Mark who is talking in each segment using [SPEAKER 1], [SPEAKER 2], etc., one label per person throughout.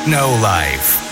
[SPEAKER 1] Techno Life.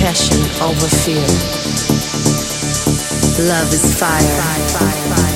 [SPEAKER 2] passion over fear. Love is fire. fire, fire, fire.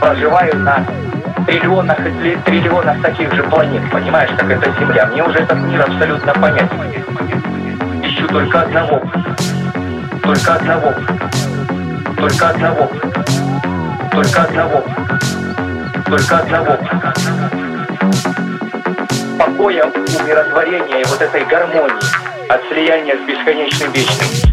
[SPEAKER 3] Проживаю на триллионах и триллионах таких же планет. Понимаешь, как это Земля. Мне уже этот мир абсолютно понятен. Ищу только одного. Только одного. Только одного. Только одного. Только одного. Покоя, умиротворения и вот этой гармонии от слияния с бесконечным вечным.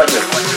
[SPEAKER 3] Pleasure.